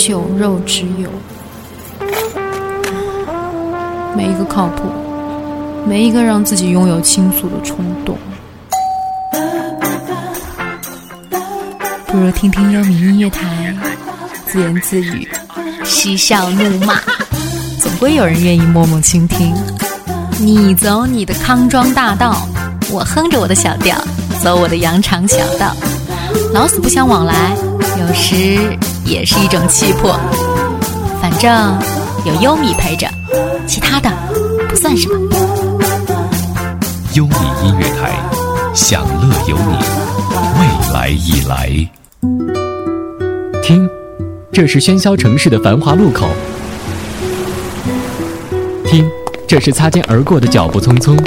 酒肉之友。没一个靠谱，没一个让自己拥有倾诉的冲动。不如听听优米音乐台，自言自语，嬉笑怒骂，总归有人愿意默默倾听。你走你的康庄大道，我哼着我的小调，走我的羊肠小道。老死不相往来，有时也是一种气魄。反正有优米陪着，其他的不算什么。优米音乐台，享乐有你，未来已来。听，这是喧嚣城市的繁华路口。听，这是擦肩而过的脚步匆匆。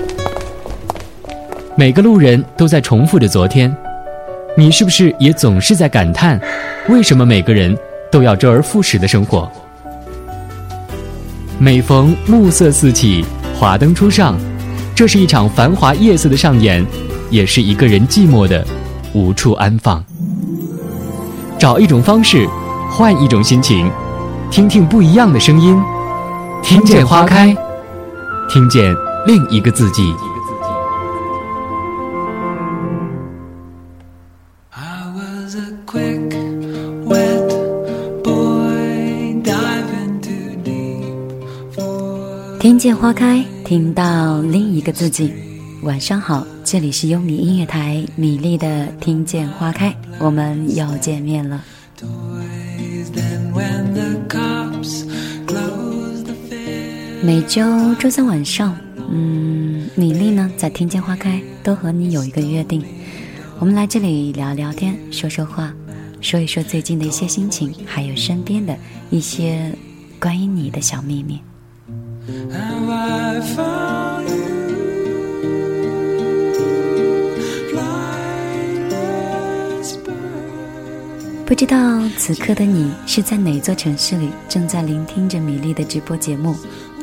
每个路人都在重复着昨天。你是不是也总是在感叹，为什么每个人都要周而复始的生活？每逢暮色四起，华灯初上，这是一场繁华夜色的上演，也是一个人寂寞的无处安放。找一种方式，换一种心情，听听不一样的声音，听见花开，听见另一个自己。见花开，听到另一个自己。晚上好，这里是优米音乐台，米粒的听见花开，我们又见面了。每周周三晚上，嗯，米粒呢在听见花开，都和你有一个约定，我们来这里聊聊天，说说话，说一说最近的一些心情，还有身边的一些关于你的小秘密。不知道此刻的你是在哪座城市里正在聆听着米粒的直播节目，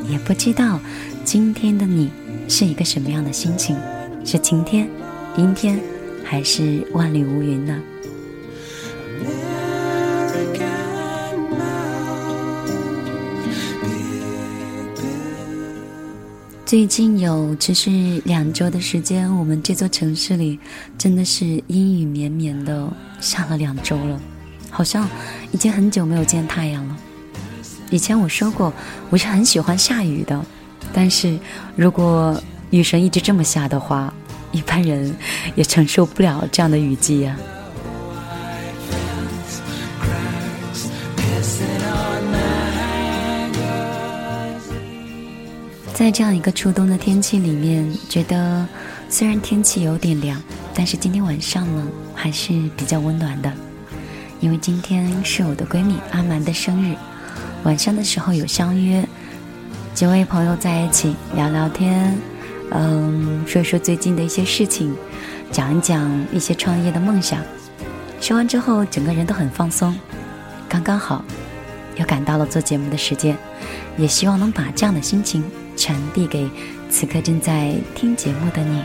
也不知道今天的你是一个什么样的心情，是晴天、阴天，还是万里无云呢？最近有持续两周的时间，我们这座城市里真的是阴雨绵绵的下了两周了，好像已经很久没有见太阳了。以前我说过我是很喜欢下雨的，但是如果雨神一直这么下的话，一般人也承受不了这样的雨季呀。在这样一个初冬的天气里面，觉得虽然天气有点凉，但是今天晚上呢还是比较温暖的。因为今天是我的闺蜜阿蛮的生日，晚上的时候有相约几位朋友在一起聊聊天，嗯，说说最近的一些事情，讲一讲一些创业的梦想。说完之后，整个人都很放松，刚刚好，又赶到了做节目的时间，也希望能把这样的心情。传递给此刻正在听节目的你。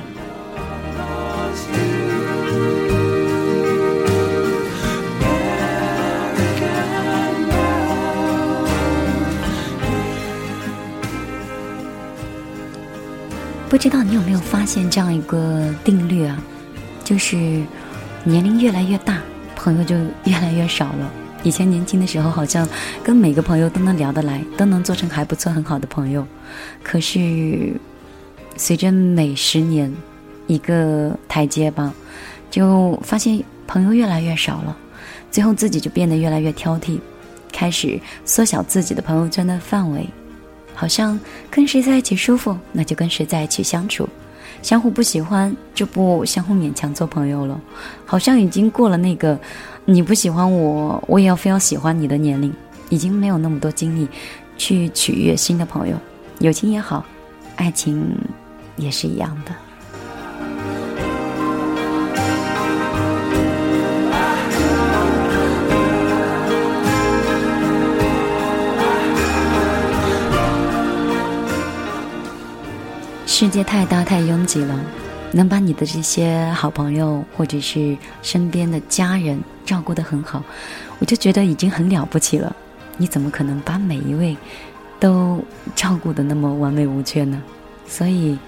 不知道你有没有发现这样一个定律啊？就是年龄越来越大，朋友就越来越少了。以前年轻的时候，好像跟每个朋友都能聊得来，都能做成还不错、很好的朋友。可是，随着每十年一个台阶吧，就发现朋友越来越少了。最后自己就变得越来越挑剔，开始缩小自己的朋友圈的范围。好像跟谁在一起舒服，那就跟谁在一起相处。相互不喜欢，就不相互勉强做朋友了。好像已经过了那个。你不喜欢我，我也要非要喜欢你的年龄，已经没有那么多精力去取悦新的朋友。友情也好，爱情也是一样的。世界太大太拥挤了。能把你的这些好朋友或者是身边的家人照顾得很好，我就觉得已经很了不起了。你怎么可能把每一位都照顾得那么完美无缺呢？所以，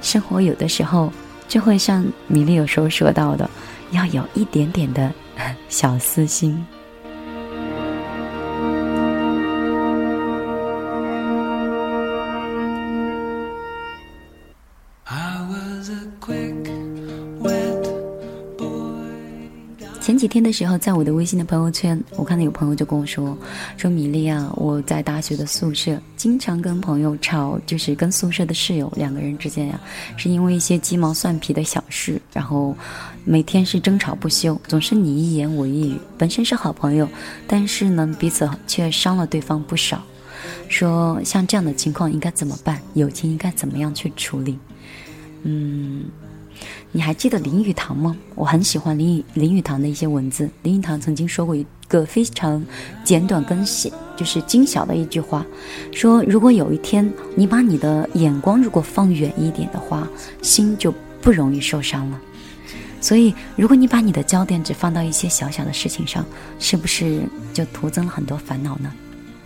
生活有的时候就会像米粒有时候说到的，要有一点点的小私心。前几天的时候，在我的微信的朋友圈，我看到有朋友就跟我说：“说米粒啊，我在大学的宿舍经常跟朋友吵，就是跟宿舍的室友两个人之间呀，是因为一些鸡毛蒜皮的小事，然后每天是争吵不休，总是你一言我一语。本身是好朋友，但是呢，彼此却伤了对方不少。说像这样的情况应该怎么办？友情应该怎么样去处理？嗯。”你还记得林语堂吗？我很喜欢林语林语堂的一些文字。林语堂曾经说过一个非常简短跟细，就是精小的一句话，说如果有一天你把你的眼光如果放远一点的话，心就不容易受伤了。所以，如果你把你的焦点只放到一些小小的事情上，是不是就徒增了很多烦恼呢？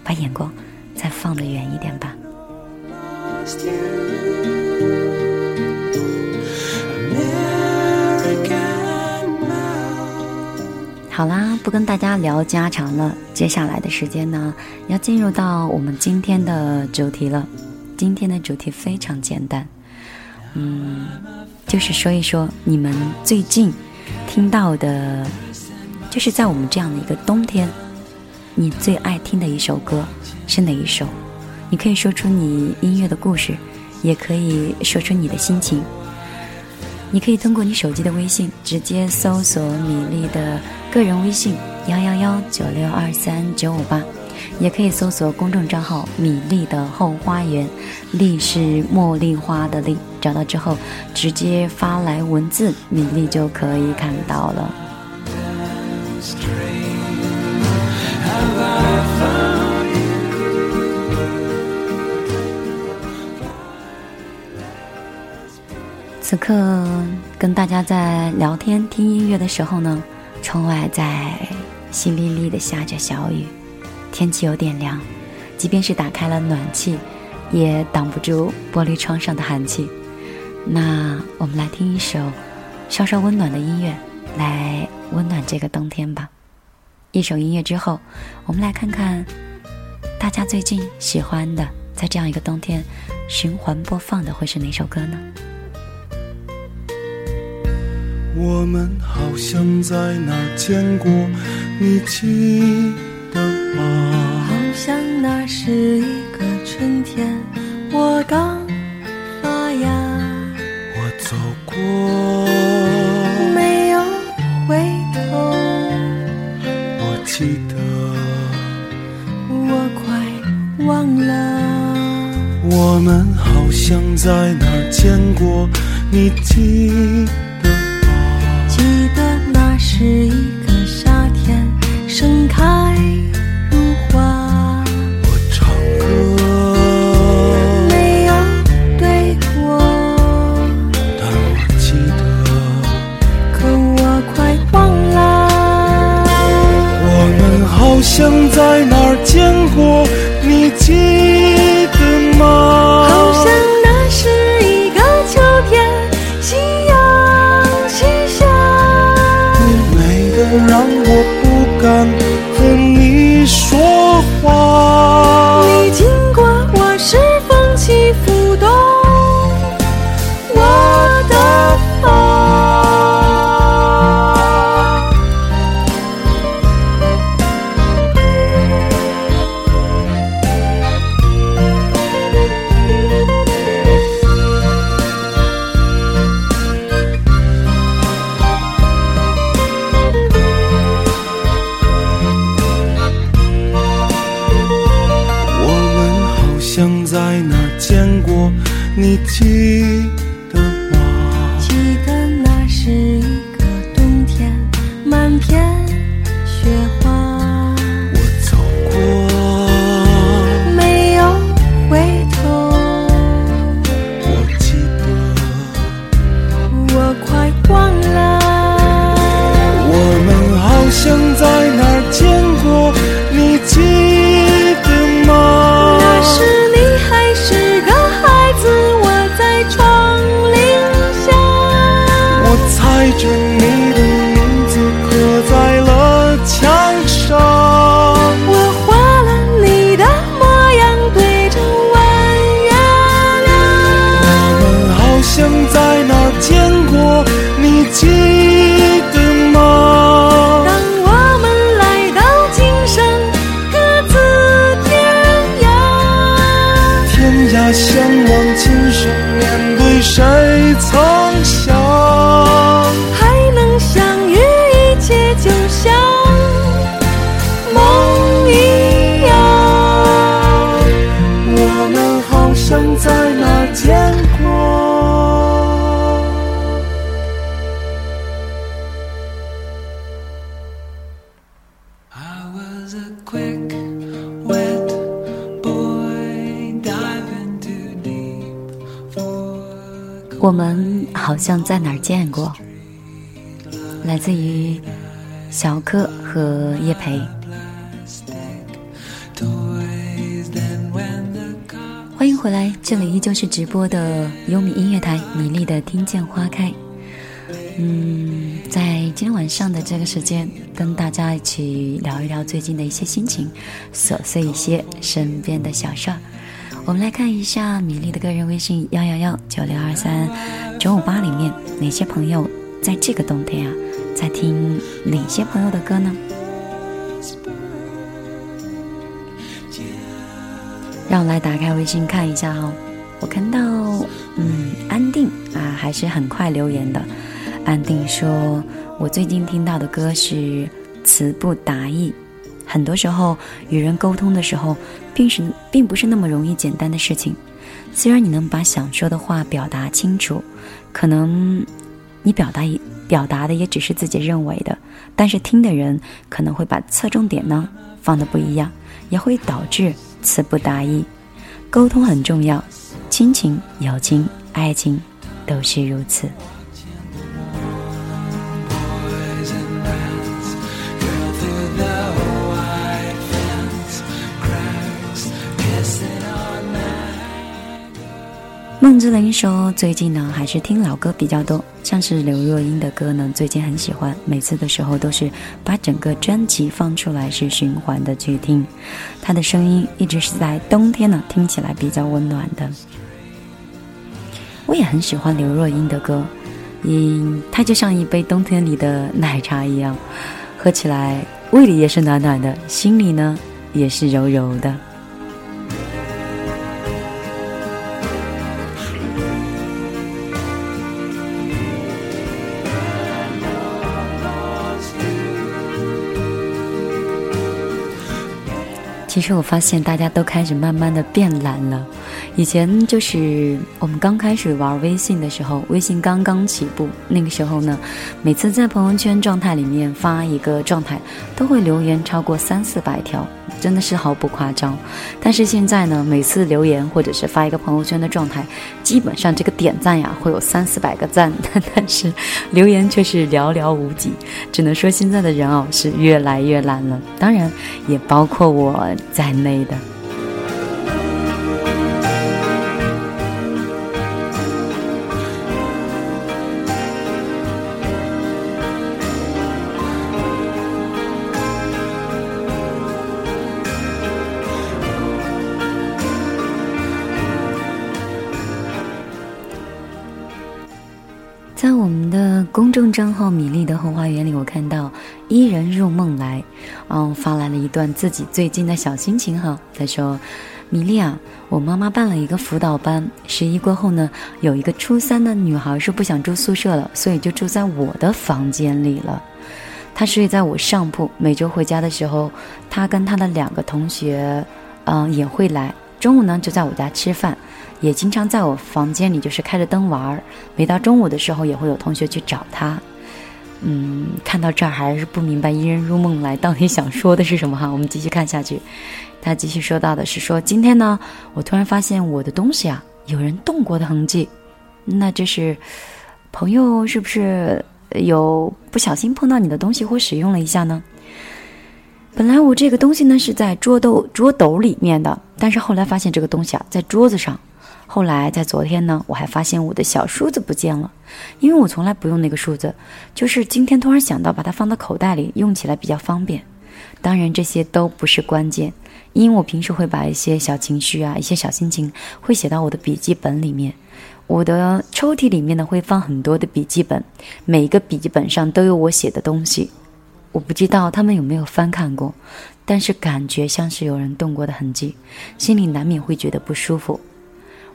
把眼光再放得远一点吧。好啦，不跟大家聊家常了。接下来的时间呢，要进入到我们今天的主题了。今天的主题非常简单，嗯，就是说一说你们最近听到的，就是在我们这样的一个冬天，你最爱听的一首歌是哪一首？你可以说出你音乐的故事，也可以说出你的心情。你可以通过你手机的微信直接搜索米粒的个人微信幺幺幺九六二三九五八，也可以搜索公众账号米粒的后花园，粒是茉莉花的粒，找到之后直接发来文字，米粒就可以看到了。此刻跟大家在聊天听音乐的时候呢，窗外在淅沥沥的下着小雨，天气有点凉，即便是打开了暖气，也挡不住玻璃窗上的寒气。那我们来听一首稍稍温暖的音乐，来温暖这个冬天吧。一首音乐之后，我们来看看大家最近喜欢的，在这样一个冬天循环播放的会是哪首歌呢？我们好像在哪儿见过，你记得吗？好像那是一个春天，我刚发芽。我走过，没有回头。我记得，我快忘了。我们好像在哪儿见过，你记。是一个夏天，盛开如花。我。唱歌，没有对我，但我。记得，可我。快忘了。我。们好像在哪儿见过，你记我们好像在哪儿见过，来自于小柯和叶培。欢迎回来，这里依旧是直播的优米音乐台，米粒的听见花开。嗯，在今天晚上的这个时间，跟大家一起聊一聊最近的一些心情，琐碎一些身边的小事儿。我们来看一下米粒的个人微信幺幺幺九六二三九五八里面，哪些朋友在这个冬天啊，在听哪些朋友的歌呢？让我来打开微信看一下哈、我看到，嗯，安定啊，还是很快留言的。安定说，我最近听到的歌是词不达意。很多时候，与人沟通的时候，并是并不是那么容易简单的事情。虽然你能把想说的话表达清楚，可能你表达也表达的也只是自己认为的，但是听的人可能会把侧重点呢放的不一样，也会导致词不达意。沟通很重要，亲情、友情、爱情都是如此。孟之琳说，最近呢还是听老歌比较多，像是刘若英的歌呢，最近很喜欢，每次的时候都是把整个专辑放出来是循环的去听，她的声音一直是在冬天呢听起来比较温暖的。我也很喜欢刘若英的歌，嗯，她就像一杯冬天里的奶茶一样，喝起来胃里也是暖暖的，心里呢也是柔柔的。其实我发现大家都开始慢慢的变懒了。以前就是我们刚开始玩微信的时候，微信刚刚起步，那个时候呢，每次在朋友圈状态里面发一个状态，都会留言超过三四百条，真的是毫不夸张。但是现在呢，每次留言或者是发一个朋友圈的状态，基本上这个点赞呀会有三四百个赞，但是留言却是寥寥无几。只能说现在的人哦是越来越懒了，当然也包括我在内的。账号“米粒的后花园”里，我看到伊人入梦来，嗯，发来了一段自己最近的小心情哈。他说：“米粒啊，我妈妈办了一个辅导班，十一过后呢，有一个初三的女孩是不想住宿舍了，所以就住在我的房间里了。她睡在我上铺，每周回家的时候，她跟她的两个同学，嗯，也会来。中午呢，就在我家吃饭。”也经常在我房间里就是开着灯玩儿，每到中午的时候也会有同学去找他。嗯，看到这儿还是不明白伊人入梦来到底想说的是什么哈。我们继续看下去，他继续说到的是说今天呢，我突然发现我的东西啊有人动过的痕迹，那这是朋友是不是有不小心碰到你的东西或使用了一下呢？本来我这个东西呢是在桌斗桌斗里面的，但是后来发现这个东西啊在桌子上。后来在昨天呢，我还发现我的小梳子不见了，因为我从来不用那个梳子，就是今天突然想到把它放到口袋里，用起来比较方便。当然这些都不是关键，因为我平时会把一些小情绪啊、一些小心情会写到我的笔记本里面。我的抽屉里面呢会放很多的笔记本，每一个笔记本上都有我写的东西。我不知道他们有没有翻看过，但是感觉像是有人动过的痕迹，心里难免会觉得不舒服。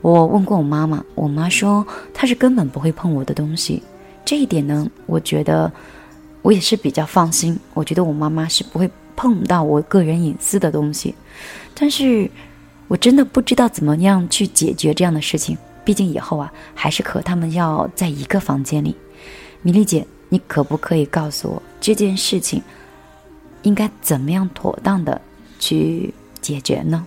我问过我妈妈，我妈说她是根本不会碰我的东西。这一点呢，我觉得我也是比较放心。我觉得我妈妈是不会碰到我个人隐私的东西，但是我真的不知道怎么样去解决这样的事情。毕竟以后啊，还是和他们要在一个房间里。米莉姐，你可不可以告诉我这件事情应该怎么样妥当的去解决呢？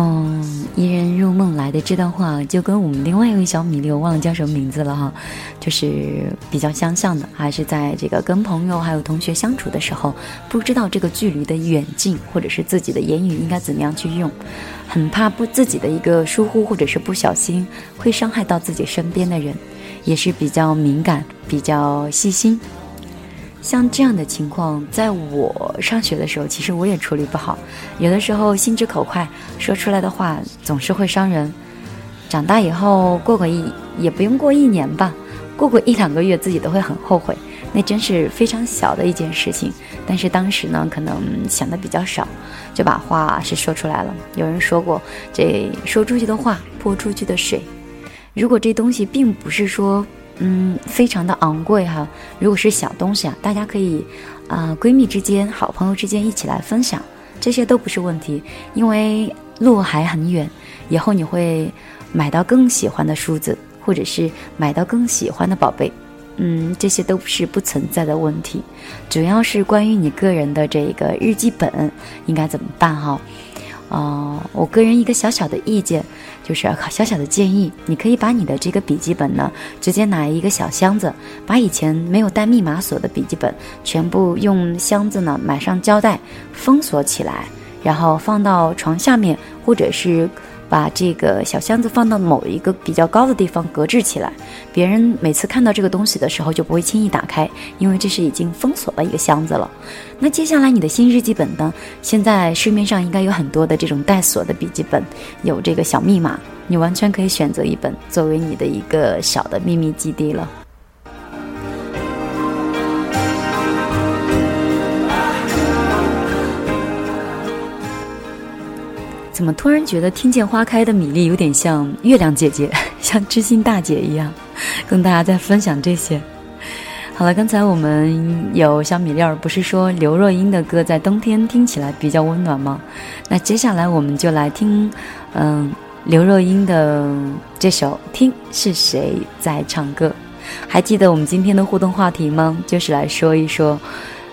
嗯，一人入梦来的这段话，就跟我们另外一位小米粒，我忘了叫什么名字了哈，就是比较相像的，还是在这个跟朋友还有同学相处的时候，不知道这个距离的远近，或者是自己的言语应该怎么样去用，很怕不自己的一个疏忽或者是不小心，会伤害到自己身边的人，也是比较敏感、比较细心。像这样的情况，在我上学的时候，其实我也处理不好。有的时候心直口快，说出来的话总是会伤人。长大以后，过个一也不用过一年吧，过过一两个月，自己都会很后悔。那真是非常小的一件事情，但是当时呢，可能想的比较少，就把话是说出来了。有人说过，这说出去的话，泼出去的水。如果这东西并不是说。嗯，非常的昂贵哈。如果是小东西啊，大家可以，啊，闺蜜之间、好朋友之间一起来分享，这些都不是问题。因为路还很远，以后你会买到更喜欢的梳子，或者是买到更喜欢的宝贝，嗯，这些都不是不存在的问题。主要是关于你个人的这个日记本应该怎么办哈。哦，我个人一个小小的意见，就是小小的建议，你可以把你的这个笔记本呢，直接拿一个小箱子，把以前没有带密码锁的笔记本，全部用箱子呢买上胶带封锁起来，然后放到床下面，或者是。把这个小箱子放到某一个比较高的地方搁置起来，别人每次看到这个东西的时候就不会轻易打开，因为这是已经封锁的一个箱子了。那接下来你的新日记本呢？现在市面上应该有很多的这种带锁的笔记本，有这个小密码，你完全可以选择一本作为你的一个小的秘密基地了。怎么突然觉得听见花开的米粒有点像月亮姐姐，像知心大姐一样，跟大家在分享这些。好了，刚才我们有小米粒儿，不是说刘若英的歌在冬天听起来比较温暖吗？那接下来我们就来听，嗯，刘若英的这首《听是谁在唱歌》。还记得我们今天的互动话题吗？就是来说一说，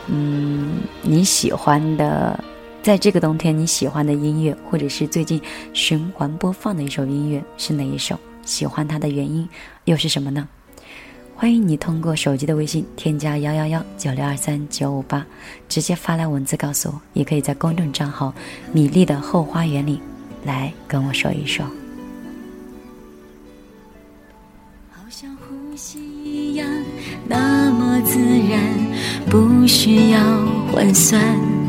嗯，你喜欢的。在这个冬天，你喜欢的音乐，或者是最近循环播放的一首音乐是哪一首？喜欢它的原因又是什么呢？欢迎你通过手机的微信添加幺幺幺九六二三九五八，直接发来文字告诉我，也可以在公众账号“米粒的后花园”里来跟我说一说。好像呼吸一样，那么自然，不需要换算。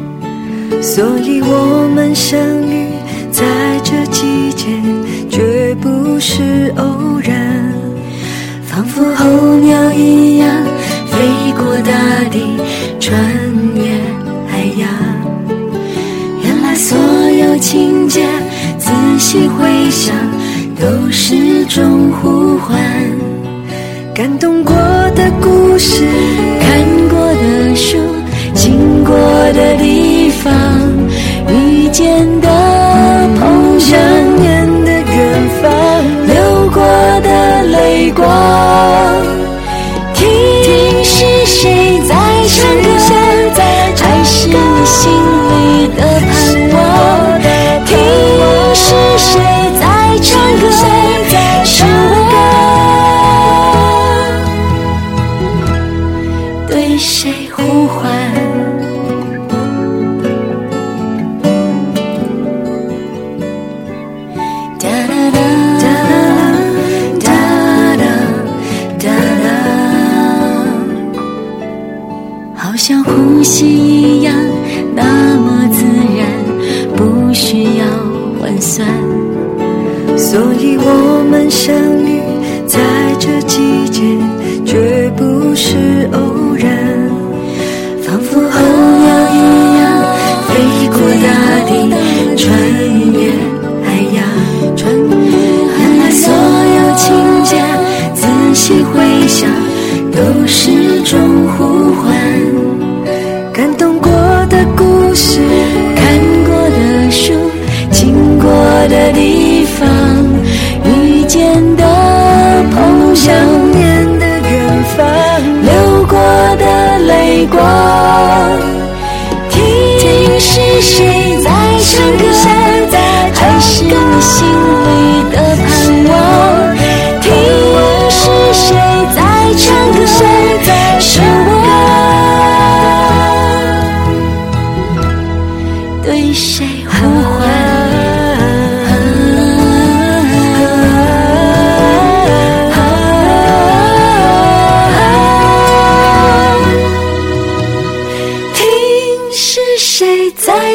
所以我们相遇在这季节，绝不是偶然。仿佛候鸟一样飞过大地，穿越海洋。原来所有情节，仔细回想，都是种呼唤。感动过的故事，看过的书，经过的地。遇见的碰想念的远方，流过的泪光，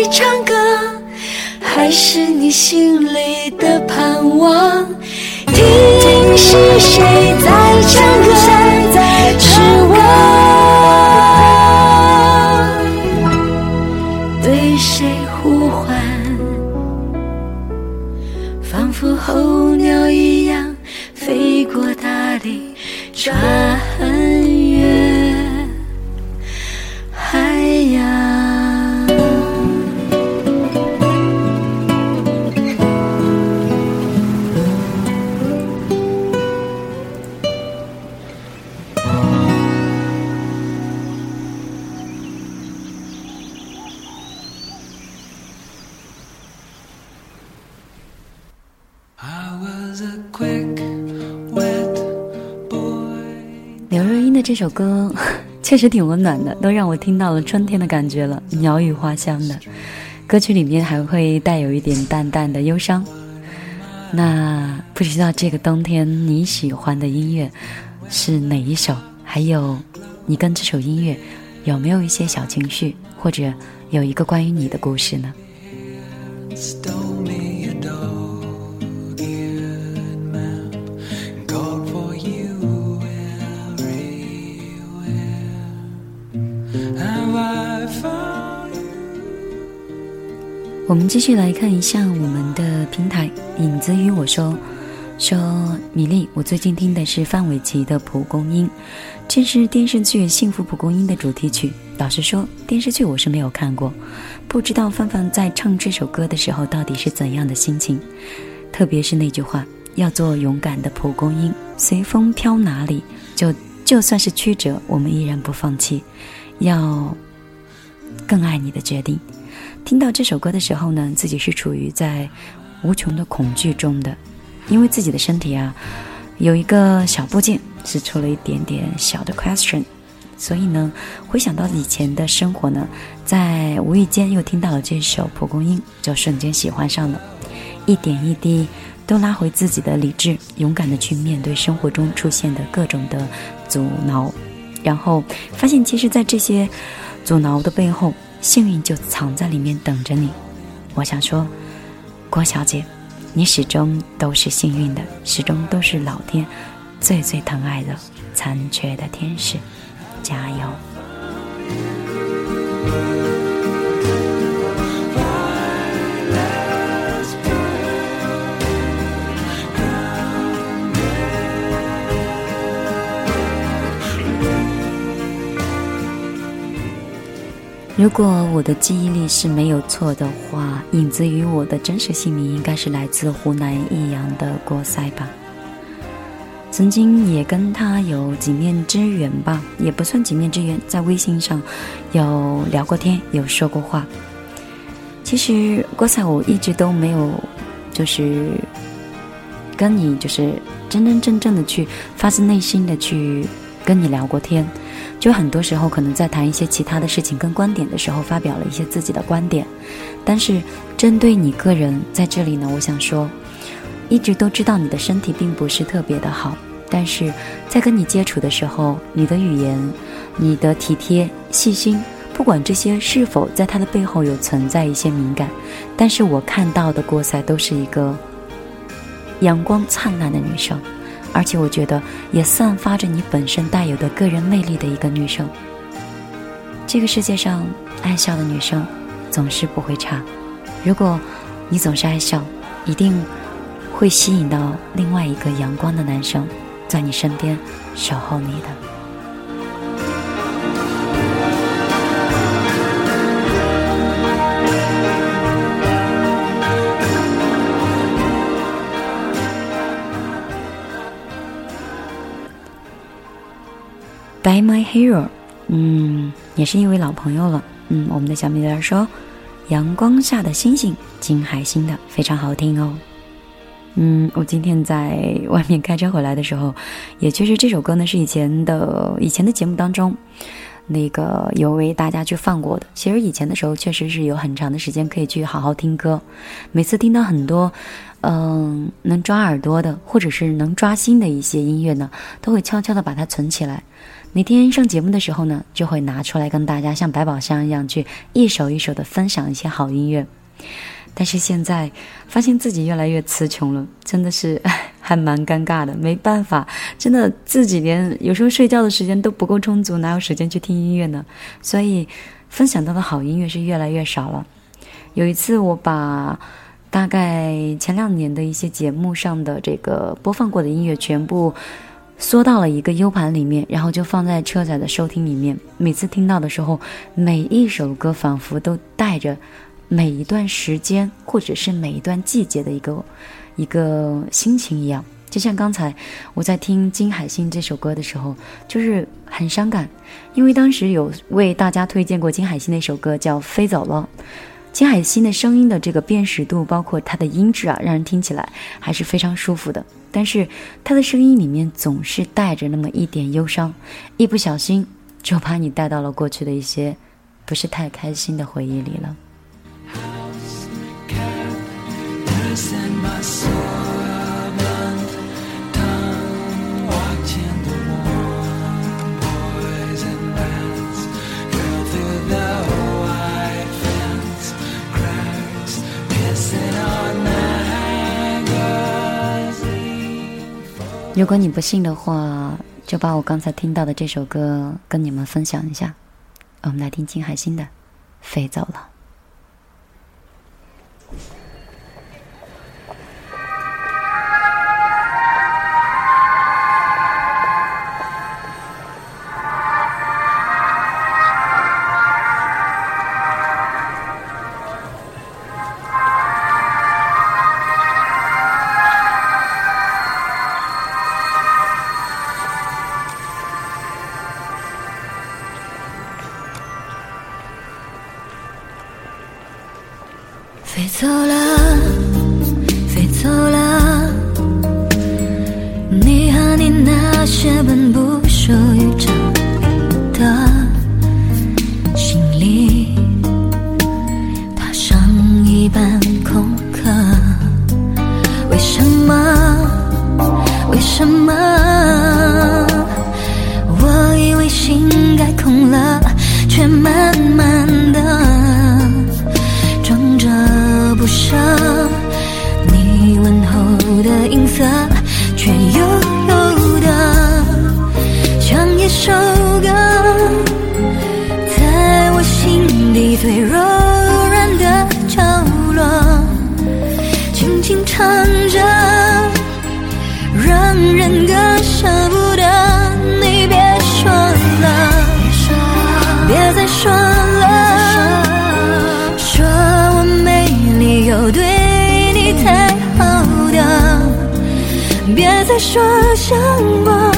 唱歌，还是你心里的盼望？听，是谁在唱歌？是我。这首歌 确实挺温暖的，都让我听到了春天的感觉了，鸟语花香的。歌曲里面还会带有一点淡淡的忧伤。那不知道这个冬天你喜欢的音乐是哪一首？还有，你跟这首音乐有没有一些小情绪，或者有一个关于你的故事呢？我们继续来看一下我们的平台，影子与我说说米粒，我最近听的是范玮琪的《蒲公英》，这是电视剧《幸福蒲公英》的主题曲。老实说，电视剧我是没有看过，不知道范范在唱这首歌的时候到底是怎样的心情。特别是那句话：“要做勇敢的蒲公英，随风飘哪里，就就算是曲折，我们依然不放弃，要更爱你的决定。”听到这首歌的时候呢，自己是处于在无穷的恐惧中的，因为自己的身体啊有一个小部件是出了一点点小的 question，所以呢，回想到以前的生活呢，在无意间又听到了这首《蒲公英》，就瞬间喜欢上了，一点一滴都拉回自己的理智，勇敢的去面对生活中出现的各种的阻挠，然后发现其实，在这些阻挠的背后，幸运就藏在里面等着你。我想说，郭小姐，你始终都是幸运的，始终都是老天最最疼爱的残缺的天使，加油！如果我的记忆力是没有错的话，影子与我的真实姓名应该是来自湖南益阳的郭塞吧。曾经也跟他有几面之缘吧，也不算几面之缘，在微信上有聊过天，有说过话。其实郭塞我一直都没有，就是跟你就是真真正正的去发自内心的去跟你聊过天。就很多时候可能在谈一些其他的事情跟观点的时候，发表了一些自己的观点，但是针对你个人在这里呢，我想说，一直都知道你的身体并不是特别的好，但是在跟你接触的时候，你的语言、你的体贴、细心，不管这些是否在他的背后有存在一些敏感，但是我看到的郭赛都是一个阳光灿烂的女生。而且我觉得也散发着你本身带有的个人魅力的一个女生。这个世界上爱笑的女生总是不会差。如果你总是爱笑，一定会吸引到另外一个阳光的男生在你身边守候你的。By My Hero，嗯，也是一位老朋友了。嗯，我们的小米粒儿说，《阳光下的星星》金海心的非常好听哦。嗯，我今天在外面开车回来的时候，也确实这首歌呢是以前的以前的节目当中，那个有为大家去放过的。其实以前的时候确实是有很长的时间可以去好好听歌，每次听到很多嗯能抓耳朵的或者是能抓心的一些音乐呢，都会悄悄的把它存起来。每天上节目的时候呢，就会拿出来跟大家像百宝箱一样去一首一首的分享一些好音乐。但是现在发现自己越来越词穷了，真的是还蛮尴尬的。没办法，真的自己连有时候睡觉的时间都不够充足，哪有时间去听音乐呢？所以分享到的好音乐是越来越少了。有一次，我把大概前两年的一些节目上的这个播放过的音乐全部缩到了一个 U 盘里面，然后就放在车载的收听里面。每次听到的时候，每一首歌仿佛都带着。每一段时间，或者是每一段季节的一个一个心情一样，就像刚才我在听金海心这首歌的时候，就是很伤感，因为当时有为大家推荐过金海心的一首歌叫《飞走了》。金海心的声音的这个辨识度，包括她的音质啊，让人听起来还是非常舒服的。但是她的声音里面总是带着那么一点忧伤，一不小心就把你带到了过去的一些不是太开心的回忆里了。如果你不信的话，就把我刚才听到的这首歌跟你们分享一下。我们来听金海心的《飞走了》。说想我，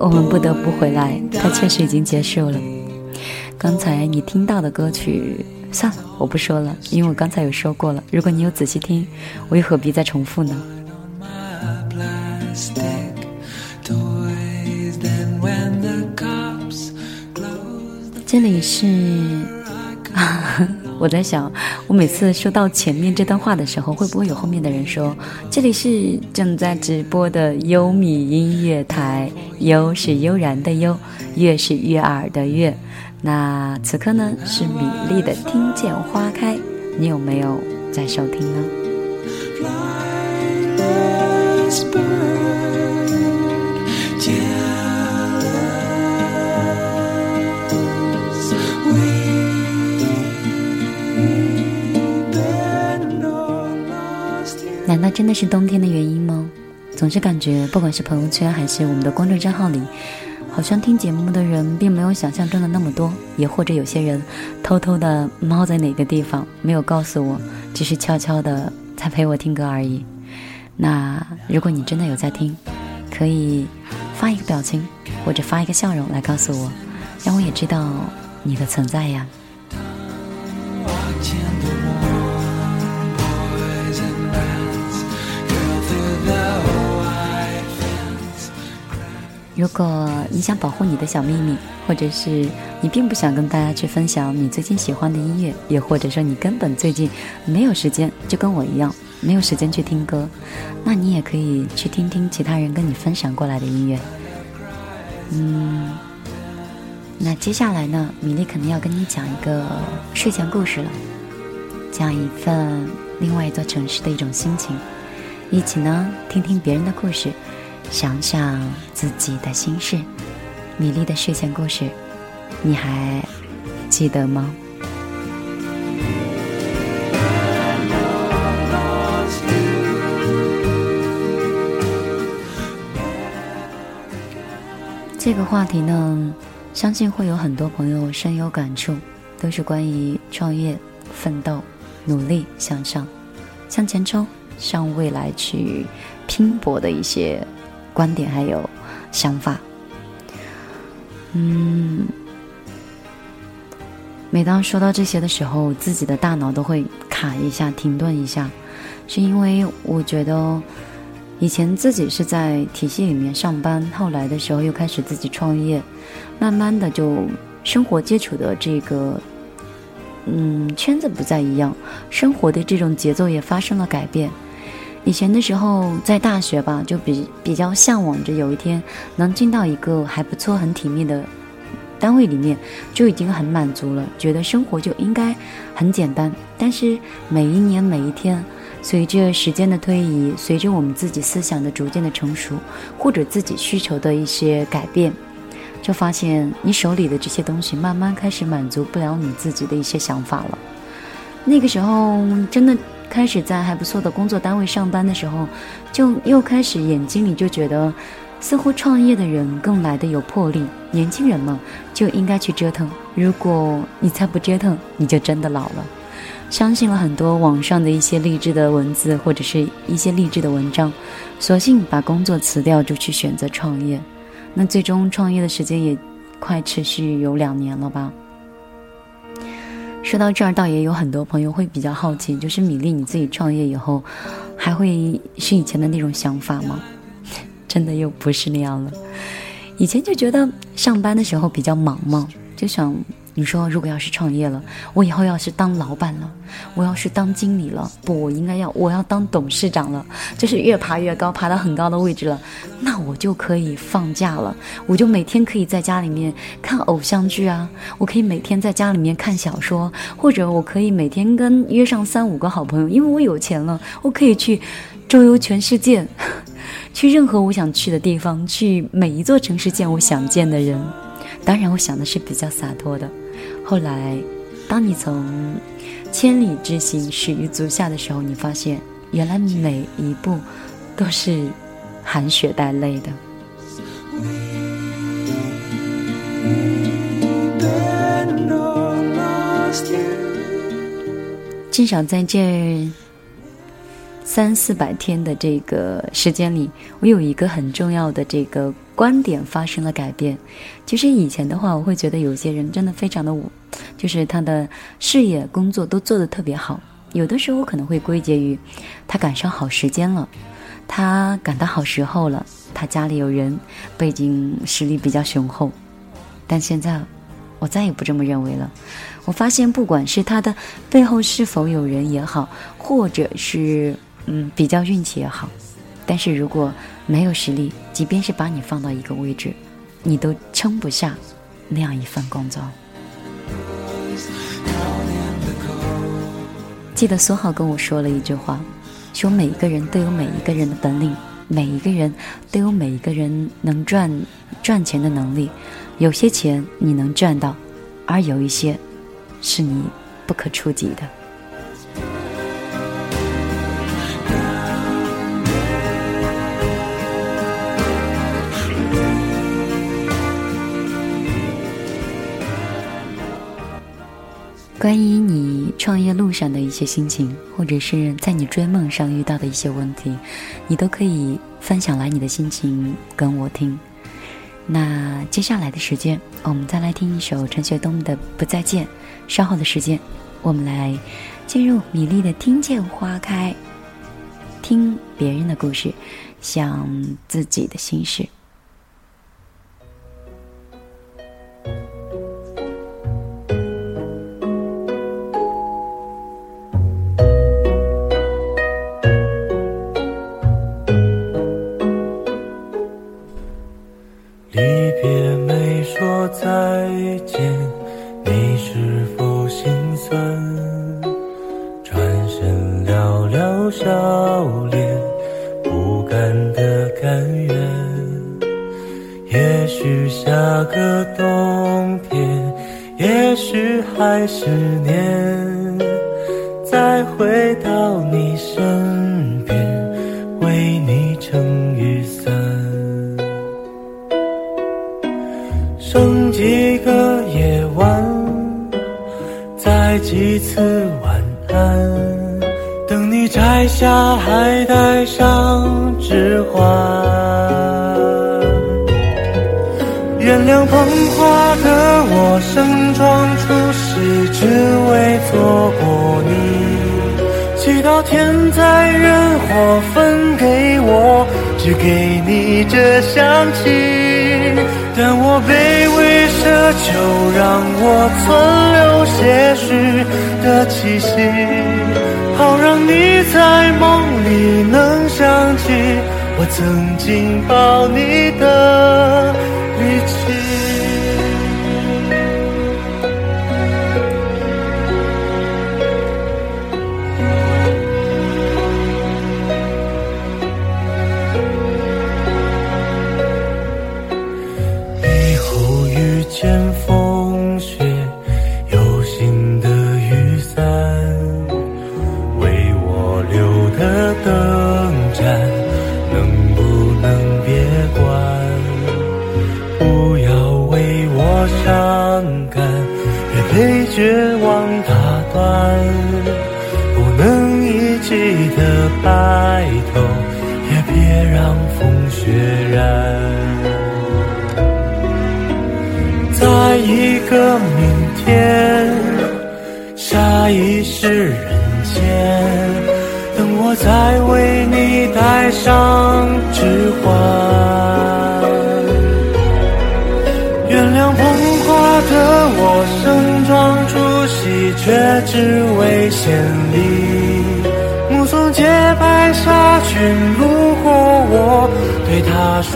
我们不得不回来，它确实已经结束了。刚才你听到的歌曲，算了，我不说了，因为我刚才有说过了。如果你有仔细听，我又何必再重复呢？这里是，我在想，我每次说到前面这段话的时候，会不会有后面的人说，这里是正在直播的优米音乐台，悠是悠然的悠，悦是悦耳的悦，那此刻呢是米粒的听见花开，你有没有在收听呢？难道真的是冬天的原因吗？总是感觉，不管是朋友圈还是我们的公众账号里，好像听节目的人并没有想象中的那么多，也或者有些人偷偷的猫在哪个地方没有告诉我，只是悄悄的在陪我听歌而已。那如果你真的有在听，可以发一个表情或者发一个笑容来告诉我，让我也知道你的存在呀。如果你想保护你的小秘密，或者是你并不想跟大家去分享你最近喜欢的音乐，也或者说你根本最近没有时间，就跟我一样没有时间去听歌，那你也可以去听听其他人跟你分享过来的音乐。嗯，那接下来呢，米粒肯定要跟你讲一个睡前故事了，讲一份另外一座城市的一种心情，一起呢听听别人的故事。想想自己的心事，米粒的睡前故事，你还记得吗？这个话题呢，相信会有很多朋友深有感触，都是关于创业、奋斗、努力向上、向前冲、向未来去拼搏的一些。观点还有想法，嗯，每当说到这些的时候，自己的大脑都会卡一下、停顿一下，是因为我觉得以前自己是在体系里面上班，后来的时候又开始自己创业，慢慢的就生活接触的这个嗯圈子不再一样，生活的这种节奏也发生了改变。以前的时候，在大学吧，就比比较向往着有一天能进到一个还不错、很体面的单位里面，就已经很满足了。觉得生活就应该很简单。但是每一年、每一天，随着时间的推移，随着我们自己思想的逐渐的成熟，或者自己需求的一些改变，就发现你手里的这些东西慢慢开始满足不了你自己的一些想法了。那个时候，真的。开始在还不错的工作单位上班的时候，就又开始眼睛里就觉得，似乎创业的人更来的有魄力。年轻人嘛，就应该去折腾。如果你再不折腾，你就真的老了。相信了很多网上的一些励志的文字或者是一些励志的文章，索性把工作辞掉，就去选择创业。那最终创业的时间也快持续有两年了吧。说到这儿，倒也有很多朋友会比较好奇，就是米粒你自己创业以后，还会是以前的那种想法吗？真的又不是那样了。以前就觉得上班的时候比较忙嘛，就想。你说，如果要是创业了，我以后要是当老板了，我要是当经理了，不，我应该要我要当董事长了，就是越爬越高，爬到很高的位置了，那我就可以放假了，我就每天可以在家里面看偶像剧啊，我可以每天在家里面看小说，或者我可以每天跟约上三五个好朋友，因为我有钱了，我可以去周游全世界，去任何我想去的地方，去每一座城市见我想见的人。当然，我想的是比较洒脱的。后来，当你从千里之行始于足下的时候，你发现原来每一步都是含血带泪的。至少在这三四百天的这个时间里，我有一个很重要的这个观点发生了改变。其实以前的话，我会觉得有些人真的非常的，就是他的事业、工作都做得特别好。有的时候可能会归结于他赶上好时间了，他赶到好时候了，他家里有人，背景实力比较雄厚。但现在，我再也不这么认为了。我发现，不管是他的背后是否有人也好，或者是嗯比较运气也好，但是如果没有实力，即便是把你放到一个位置，你都撑不下那样一份工作。记得苏浩跟我说了一句话，说每一个人都有每一个人的本领，每一个人都有每一个人能赚赚钱的能力，有些钱你能赚到，而有一些。是你不可触及的。关于你创业路上的一些心情，或者是在你追梦上遇到的一些问题，你都可以分享来你的心情跟我听。那接下来的时间，我们再来听一首陈学冬的《不再见》。稍后的时间，我们来进入米粒的“听见花开”，听别人的故事，想自己的心事。望初时只为错过你，祈祷天灾人祸分给我，只给你这香气。但我卑微奢求，让我存留些许的气息，好让你在梦里能想起我曾经抱你的。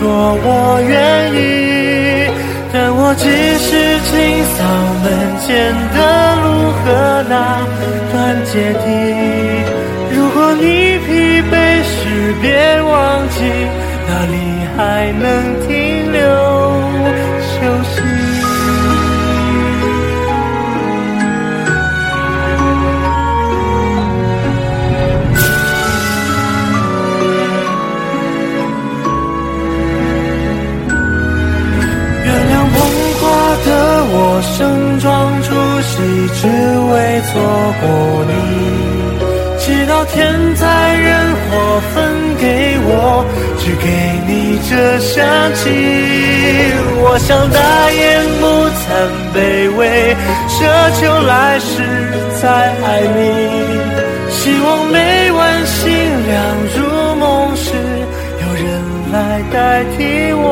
说我愿意。但我只是清扫门前的路和那段阶梯。如果你疲惫时，别忘记哪里还能停盛装出席，只为错过你。祈祷天灾人祸分给我，只给你这香气。我想大言不惭卑微，奢求来世再爱你。希望每晚星亮如梦时，有人来代替我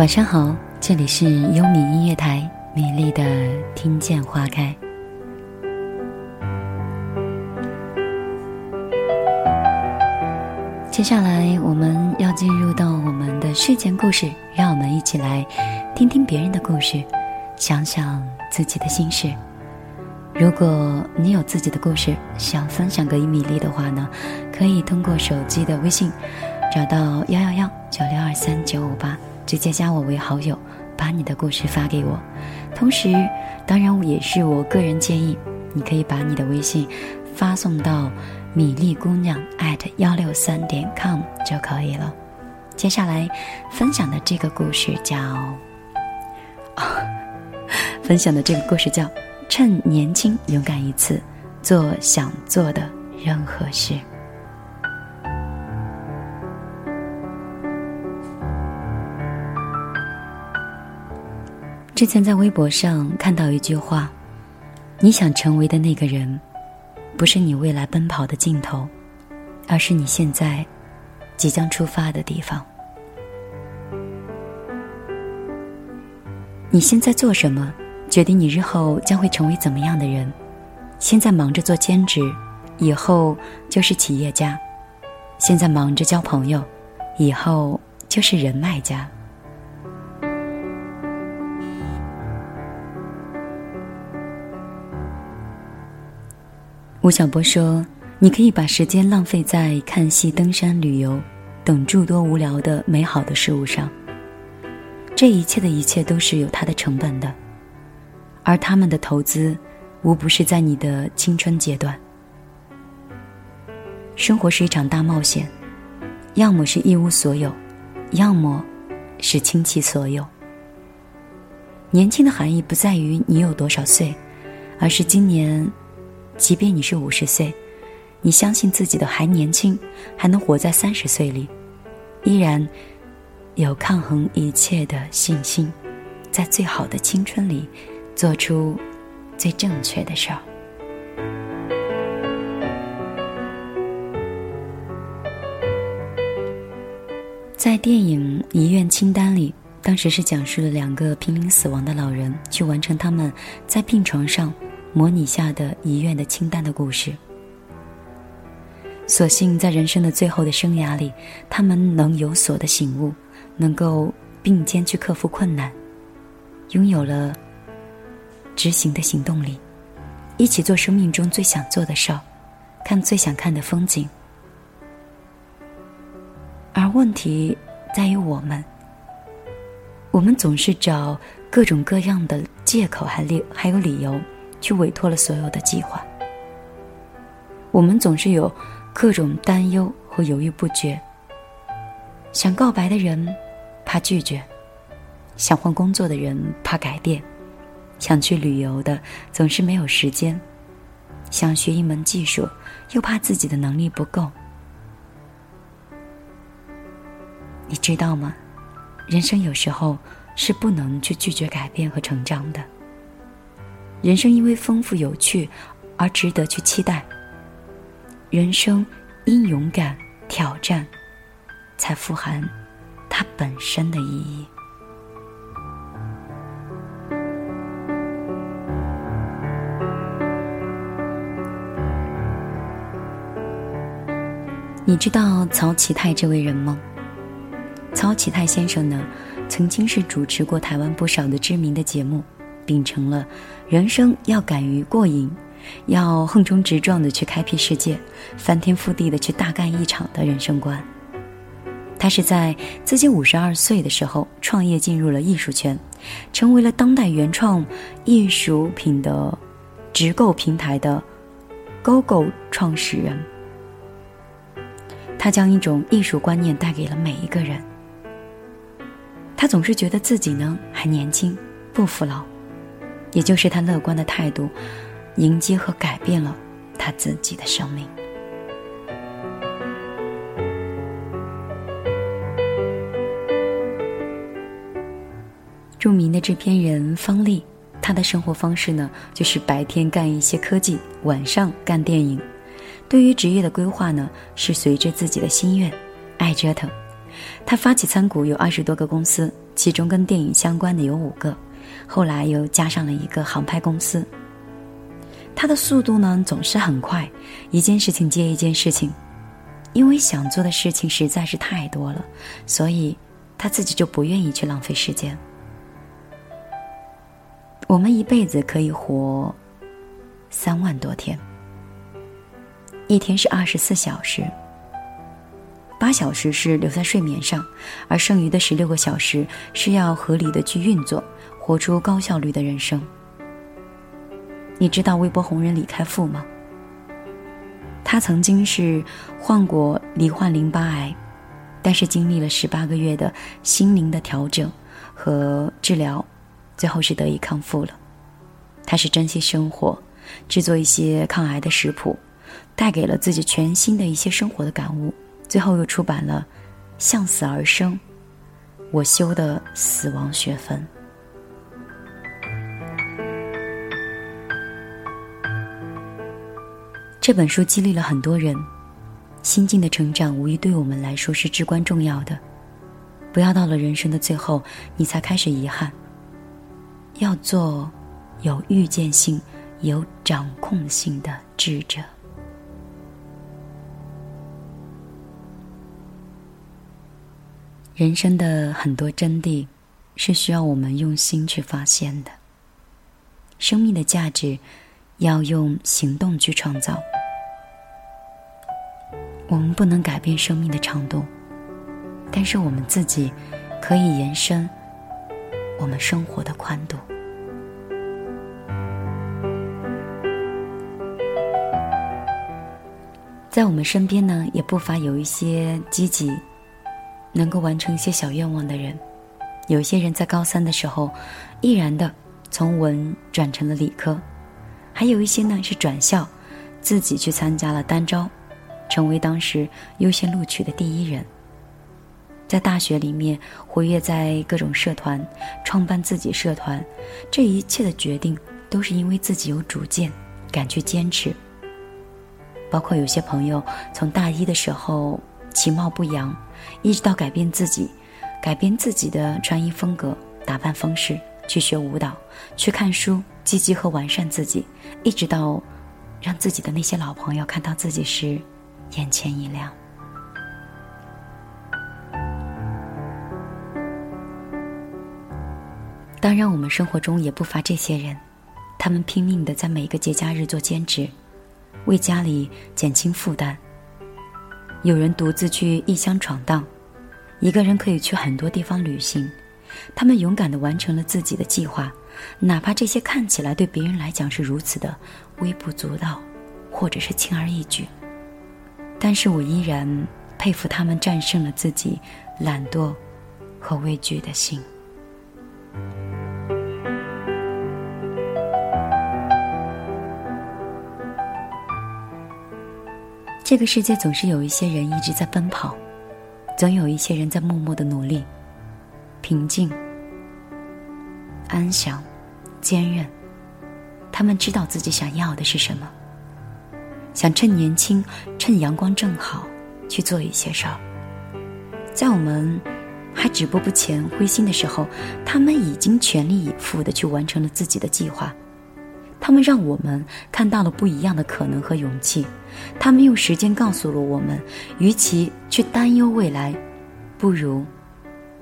晚上好，这里是优米音乐台，美丽的听见花开。接下来我们要进入到我们的睡前故事，让我们一起来听听别人的故事，想想自己的心事。如果你有自己的故事想分享给米粒的话呢，可以通过手机的微信找到幺幺幺九六二三九五八，直接加我为好友，把你的故事发给我。同时，当然也是我个人建议，你可以把你的微信发送到米粒姑娘艾特幺六三点 com 就可以了。接下来分享的这个故事叫，分享的这个故事叫。趁年轻，勇敢一次，做想做的任何事。之前在微博上看到一句话：“你想成为的那个人，不是你未来奔跑的尽头，而是你现在即将出发的地方。你现在做什么？”决定你日后将会成为怎么样的人。现在忙着做兼职，以后就是企业家；现在忙着交朋友，以后就是人脉家。吴晓波说：“你可以把时间浪费在看戏、登山、旅游等诸多无聊的美好的事物上。这一切的一切都是有它的成本的。”而他们的投资，无不是在你的青春阶段。生活是一场大冒险，要么是一无所有，要么是倾其所有。年轻的含义不在于你有多少岁，而是今年，即便你是五十岁，你相信自己的还年轻，还能活在三十岁里，依然有抗衡一切的信心，在最好的青春里。做出最正确的事儿。在电影《遗愿清单》里，当时是讲述了两个濒临死亡的老人去完成他们在病床上模拟下的遗愿的清单的故事。所幸在人生的最后的生涯里，他们能有所的醒悟，能够并肩去克服困难，拥有了。执行的行动力，一起做生命中最想做的事儿，看最想看的风景。而问题在于我们，我们总是找各种各样的借口，还理还有理由去委托了所有的计划。我们总是有各种担忧和犹豫不决。想告白的人怕拒绝，想换工作的人怕改变。想去旅游的总是没有时间，想学一门技术又怕自己的能力不够。你知道吗？人生有时候是不能去拒绝改变和成长的。人生因为丰富有趣而值得去期待。人生因勇敢挑战，才富含它本身的意义。你知道曹启泰这位人吗？曹启泰先生呢，曾经是主持过台湾不少的知名的节目，秉承了人生要敢于过瘾，要横冲直撞的去开辟世界，翻天覆地的去大干一场的人生观。他是在自己五十二岁的时候创业进入了艺术圈，成为了当代原创艺术品的直购平台的 GoGo 创始人。他将一种艺术观念带给了每一个人。他总是觉得自己呢还年轻，不服老，也就是他乐观的态度，迎接和改变了他自己的生命。著名的制片人方丽，他的生活方式呢，就是白天干一些科技，晚上干电影。对于职业的规划呢，是随着自己的心愿，爱折腾。他发起参股有二十多个公司，其中跟电影相关的有五个，后来又加上了一个航拍公司。他的速度呢总是很快，一件事情接一件事情，因为想做的事情实在是太多了，所以他自己就不愿意去浪费时间。我们一辈子可以活三万多天，一天是二十四小时，八小时是留在睡眠上，而剩余的十六个小时是要合理的去运作，活出高效率的人生。你知道微博红人李开复吗？他曾经是患过罹患淋巴癌，但是经历了十八个月的心灵的调整和治疗。最后是得以康复了。他是珍惜生活，制作一些抗癌的食谱，带给了自己全新的一些生活的感悟。最后又出版了《向死而生》，我修的死亡学分。这本书激励了很多人，心境的成长无疑对我们来说是至关重要的。不要到了人生的最后，你才开始遗憾。要做有预见性、有掌控性的智者。人生的很多真谛是需要我们用心去发现的。生命的价值要用行动去创造。我们不能改变生命的长度，但是我们自己可以延伸。我们生活的宽度，在我们身边呢，也不乏有一些积极、能够完成一些小愿望的人。有些人在高三的时候，毅然的从文转成了理科；还有一些呢是转校，自己去参加了单招，成为当时优先录取的第一人。在大学里面活跃在各种社团，创办自己社团，这一切的决定都是因为自己有主见，敢去坚持。包括有些朋友从大一的时候其貌不扬，一直到改变自己，改变自己的穿衣风格、打扮方式，去学舞蹈，去看书，积极和完善自己，一直到让自己的那些老朋友看到自己时，眼前一亮。当然，我们生活中也不乏这些人，他们拼命的在每个节假日做兼职，为家里减轻负担。有人独自去异乡闯荡，一个人可以去很多地方旅行。他们勇敢的完成了自己的计划，哪怕这些看起来对别人来讲是如此的微不足道，或者是轻而易举，但是我依然佩服他们战胜了自己懒惰和畏惧的心。这个世界总是有一些人一直在奔跑，总有一些人在默默的努力，平静、安详、坚韧。他们知道自己想要的是什么，想趁年轻、趁阳光正好去做一些事儿。在我们还止步不前、灰心的时候，他们已经全力以赴的去完成了自己的计划。他们让我们看到了不一样的可能和勇气，他们用时间告诉了我们，与其去担忧未来，不如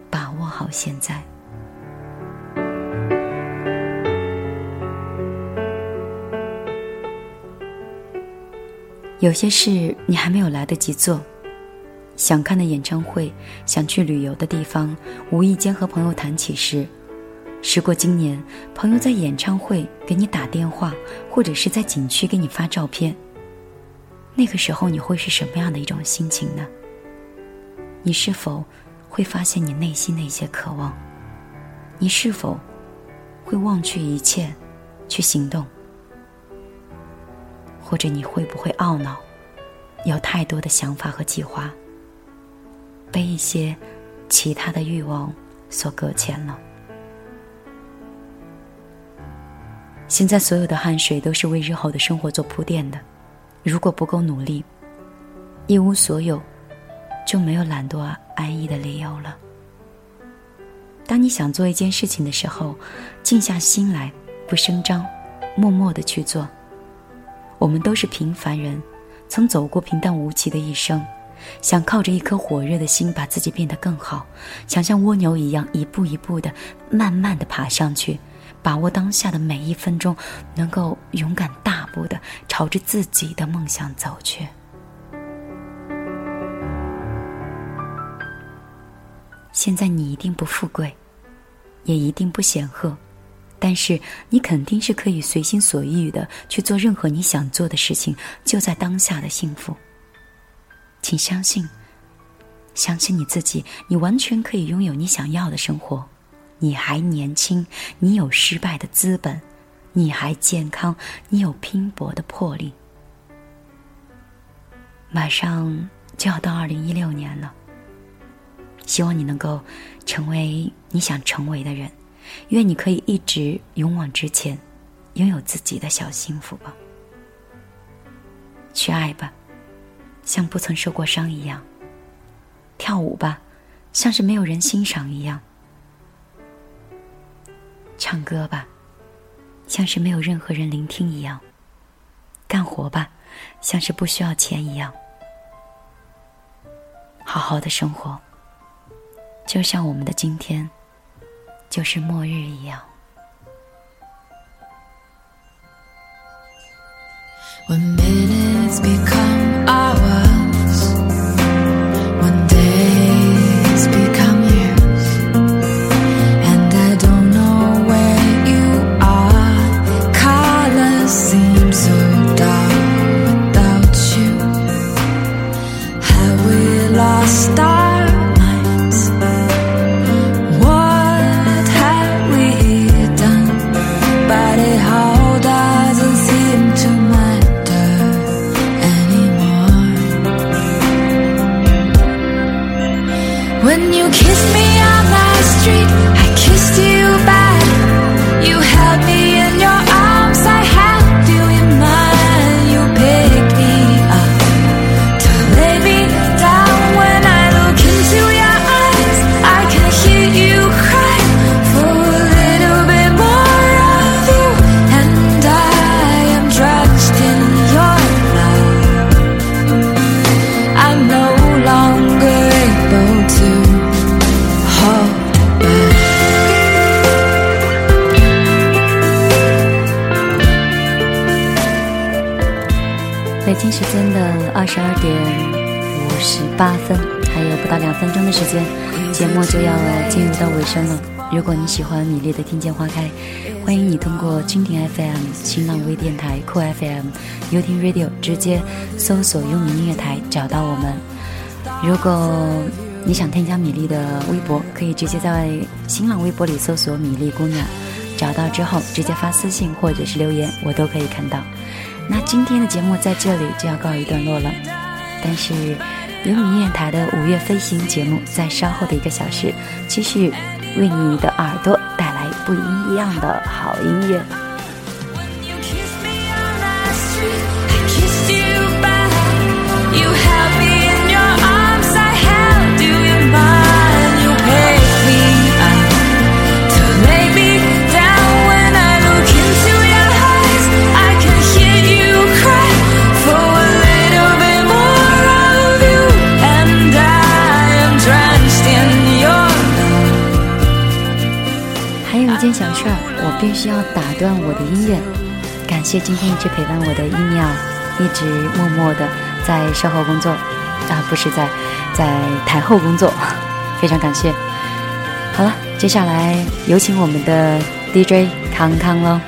把握好现在。有些事你还没有来得及做，想看的演唱会，想去旅游的地方，无意间和朋友谈起时，时过今年，朋友在演唱会给你打电话，或者是在景区给你发照片，那个时候你会是什么样的一种心情呢？你是否会发现你内心的一些渴望？你是否会忘却一切去行动？或者你会不会懊恼，有太多的想法和计划，被一些其他的欲望所搁浅了？现在所有的汗水都是为日后的生活做铺垫的，如果不够努力，一无所有，就没有懒惰安逸的理由了。当你想做一件事情的时候，静下心来，不声张，默默的去做。我们都是平凡人，曾走过平淡无奇的一生，想靠着一颗火热的心把自己变得更好，想像蜗牛一样一步一步的、慢慢的爬上去，把握当下的每一分钟，能够勇敢大步的朝着自己的梦想走去。现在你一定不富贵，也一定不显赫。但是你肯定是可以随心所欲的去做任何你想做的事情，就在当下的幸福。请相信，相信你自己，你完全可以拥有你想要的生活。你还年轻，你有失败的资本，你还健康，你有拼搏的魄力。马上就要到二零一六年了，希望你能够成为你想成为的人。愿你可以一直勇往直前，拥有自己的小幸福吧。去爱吧，像不曾受过伤一样；跳舞吧，像是没有人欣赏一样；唱歌吧，像是没有任何人聆听一样；干活吧，像是不需要钱一样；好好的生活，就像我们的今天。就是末日一样。听见花开》，欢迎你通过蜻蜓 FM、新浪微电台、酷 FM、优听 Radio 直接搜索“优米音乐台”找到我们。如果你想添加米粒的微博，可以直接在新浪微博里搜索“米粒姑娘”，找到之后直接发私信或者是留言，我都可以看到。那今天的节目在这里就要告一段落了，但是有米音乐台的五月飞行节目在稍后的一个小时，继续为你的耳朵不一样的好音乐。件小事儿，我必须要打断我的音乐。感谢今天一直陪伴我的一鸟，一直默默的在售后工作，啊，不是在在台后工作，非常感谢。好了，接下来有请我们的 DJ 康康喽。